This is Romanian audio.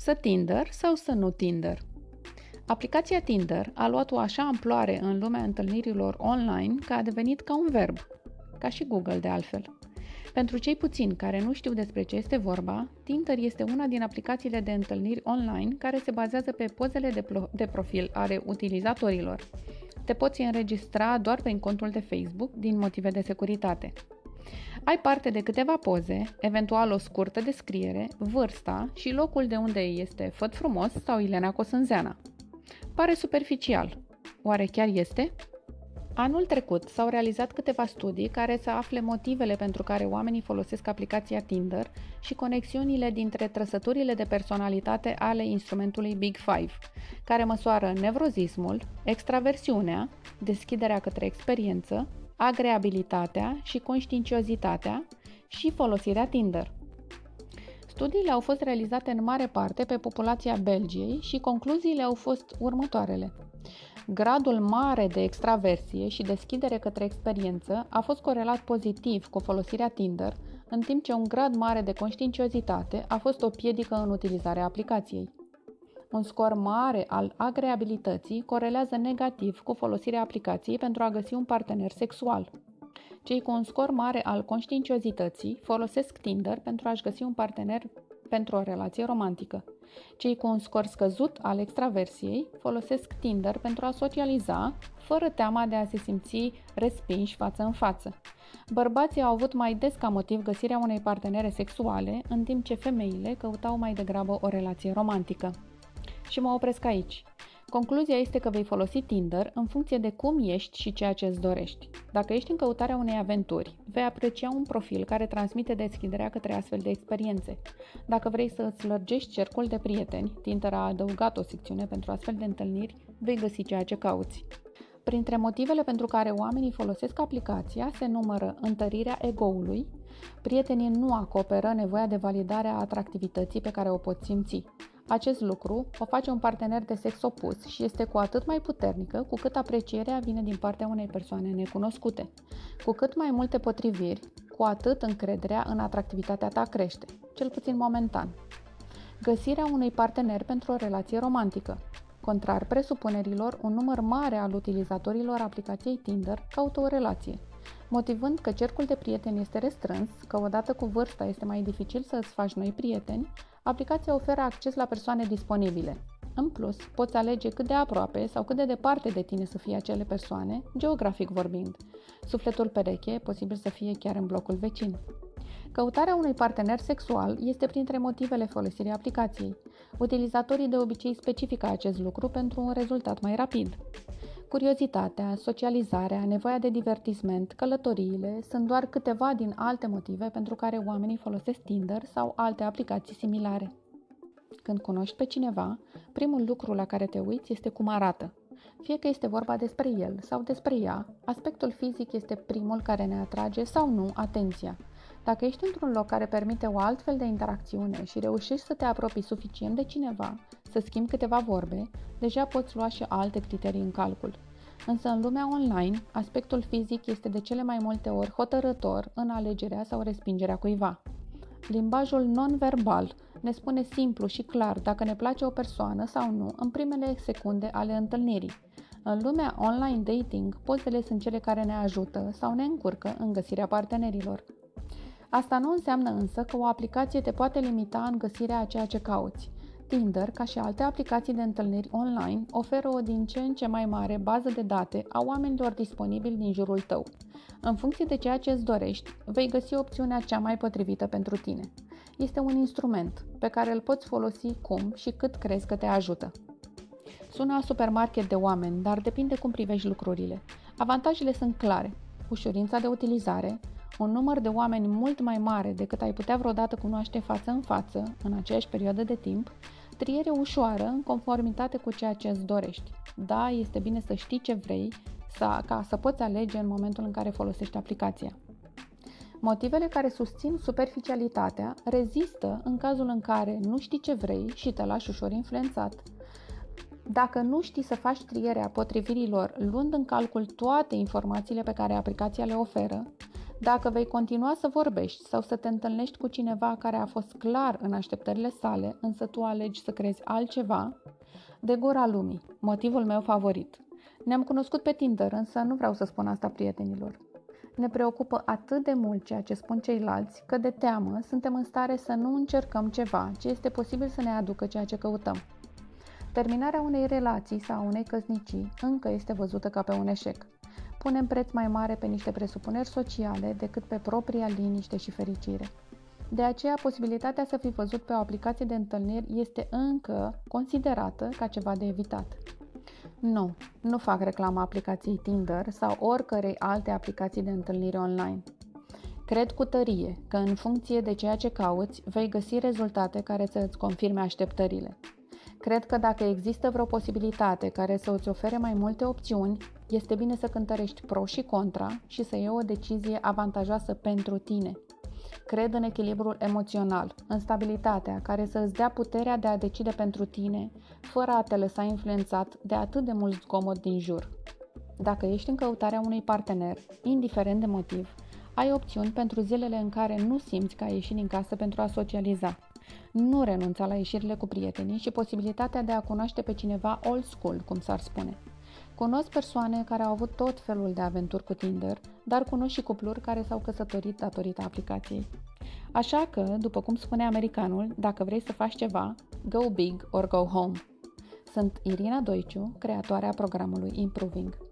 Să Tinder sau să nu Tinder? Aplicația Tinder a luat o așa amploare în lumea întâlnirilor online că a devenit ca un verb, ca și Google de altfel. Pentru cei puțini care nu știu despre ce este vorba, Tinder este una din aplicațiile de întâlniri online care se bazează pe pozele de, de profil ale utilizatorilor. Te poți înregistra doar prin contul de Facebook din motive de securitate. Ai parte de câteva poze, eventual o scurtă descriere, vârsta și locul de unde este Făt Frumos sau Ileana Cosânzeana. Pare superficial. Oare chiar este? Anul trecut s-au realizat câteva studii care să afle motivele pentru care oamenii folosesc aplicația Tinder și conexiunile dintre trăsăturile de personalitate ale instrumentului Big Five, care măsoară nevrozismul, extraversiunea, deschiderea către experiență, agreabilitatea și conștiinciozitatea și folosirea Tinder. Studiile au fost realizate în mare parte pe populația Belgiei și concluziile au fost următoarele. Gradul mare de extraversie și deschidere către experiență a fost corelat pozitiv cu folosirea Tinder, în timp ce un grad mare de conștiinciozitate a fost o piedică în utilizarea aplicației. Un scor mare al agreabilității corelează negativ cu folosirea aplicației pentru a găsi un partener sexual. Cei cu un scor mare al conștiinciozității folosesc Tinder pentru a-și găsi un partener pentru o relație romantică. Cei cu un scor scăzut al extraversiei folosesc Tinder pentru a socializa, fără teama de a se simți respinși față în față. Bărbații au avut mai des ca motiv găsirea unei partenere sexuale, în timp ce femeile căutau mai degrabă o relație romantică. Și mă opresc aici. Concluzia este că vei folosi Tinder în funcție de cum ești și ceea ce îți dorești. Dacă ești în căutarea unei aventuri, vei aprecia un profil care transmite deschiderea către astfel de experiențe. Dacă vrei să îți lărgești cercul de prieteni, Tinder a adăugat o secțiune pentru astfel de întâlniri, vei găsi ceea ce cauți. Printre motivele pentru care oamenii folosesc aplicația se numără întărirea ego-ului, prietenii nu acoperă nevoia de validare a atractivității pe care o poți simți. Acest lucru o face un partener de sex opus și este cu atât mai puternică cu cât aprecierea vine din partea unei persoane necunoscute. Cu cât mai multe potriviri, cu atât încrederea în atractivitatea ta crește, cel puțin momentan. Găsirea unui partener pentru o relație romantică. Contrar presupunerilor, un număr mare al utilizatorilor aplicației Tinder caută o relație. Motivând că cercul de prieteni este restrâns, că odată cu vârsta este mai dificil să îți faci noi prieteni, aplicația oferă acces la persoane disponibile. În plus, poți alege cât de aproape sau cât de departe de tine să fie acele persoane, geografic vorbind. Sufletul pereche e posibil să fie chiar în blocul vecin. Căutarea unui partener sexual este printre motivele folosirii aplicației. Utilizatorii de obicei specifică acest lucru pentru un rezultat mai rapid. Curiozitatea, socializarea, nevoia de divertisment, călătoriile sunt doar câteva din alte motive pentru care oamenii folosesc Tinder sau alte aplicații similare. Când cunoști pe cineva, primul lucru la care te uiți este cum arată. Fie că este vorba despre el sau despre ea, aspectul fizic este primul care ne atrage sau nu atenția. Dacă ești într-un loc care permite o altfel de interacțiune și reușești să te apropii suficient de cineva, să schimbi câteva vorbe, deja poți lua și alte criterii în calcul. Însă în lumea online, aspectul fizic este de cele mai multe ori hotărător în alegerea sau respingerea cuiva. Limbajul non-verbal ne spune simplu și clar dacă ne place o persoană sau nu în primele secunde ale întâlnirii. În lumea online dating, pozele sunt cele care ne ajută sau ne încurcă în găsirea partenerilor. Asta nu înseamnă însă că o aplicație te poate limita în găsirea a ceea ce cauți. Tinder, ca și alte aplicații de întâlniri online, oferă o din ce în ce mai mare bază de date a oamenilor disponibili din jurul tău. În funcție de ceea ce îți dorești, vei găsi opțiunea cea mai potrivită pentru tine. Este un instrument pe care îl poți folosi cum și cât crezi că te ajută. Sună a supermarket de oameni, dar depinde cum privești lucrurile. Avantajele sunt clare. Ușurința de utilizare, un număr de oameni mult mai mare decât ai putea vreodată cunoaște față în față, în aceeași perioadă de timp, triere ușoară în conformitate cu ceea ce îți dorești. Da, este bine să știi ce vrei, să, ca să poți alege în momentul în care folosești aplicația. Motivele care susțin superficialitatea rezistă în cazul în care nu știi ce vrei și te lași ușor influențat. Dacă nu știi să faci trierea potrivirilor luând în calcul toate informațiile pe care aplicația le oferă, Dacă vei continua să vorbești sau să te întâlnești cu cineva care a fost clar în așteptările sale, însă tu alegi să crezi altceva, de gura lumii, motivul meu favorit. Ne-am cunoscut pe Tinder, însă nu vreau să spun asta prietenilor. Ne preocupă atât de mult ceea ce spun ceilalți, că de teamă suntem în stare să nu încercăm ceva ce este posibil să ne aducă ceea ce căutăm. Terminarea unei relații sau unei căsnicii încă este văzută ca pe un eșec. Punem preț mai mare pe niște presupuneri sociale decât pe propria liniște și fericire. De aceea, posibilitatea să fi văzut pe o aplicație de întâlniri este încă considerată ca ceva de evitat. Nu, nu fac reclama aplicației Tinder sau oricărei alte aplicații de întâlnire online. Cred cu tărie că în funcție de ceea ce cauți, vei găsi rezultate care să îți confirme așteptările. Cred că dacă există vreo posibilitate care să îți ofere mai multe opțiuni, este bine să cântărești pro și contra și să iei o decizie avantajoasă pentru tine. Cred în echilibrul emoțional, în stabilitatea care să îți dea puterea de a decide pentru tine, fără a te lăsa influențat de atât de mult zgomot din jur. Dacă ești în căutarea unui partener, indiferent de motiv, ai opțiuni pentru zilele în care nu simți că ai ieșit din casă pentru a socializa. Nu renunța la ieșirile cu prietenii și posibilitatea de a cunoaște pe cineva old school, cum s-ar spune. Cunosc persoane care au avut tot felul de aventuri cu Tinder, dar cunosc și cupluri care s-au căsătorit datorită aplicației. Așa că, după cum spune americanul, dacă vrei să faci ceva, go big or go home. Sunt Irina Doiciu, creatoarea programului Improving.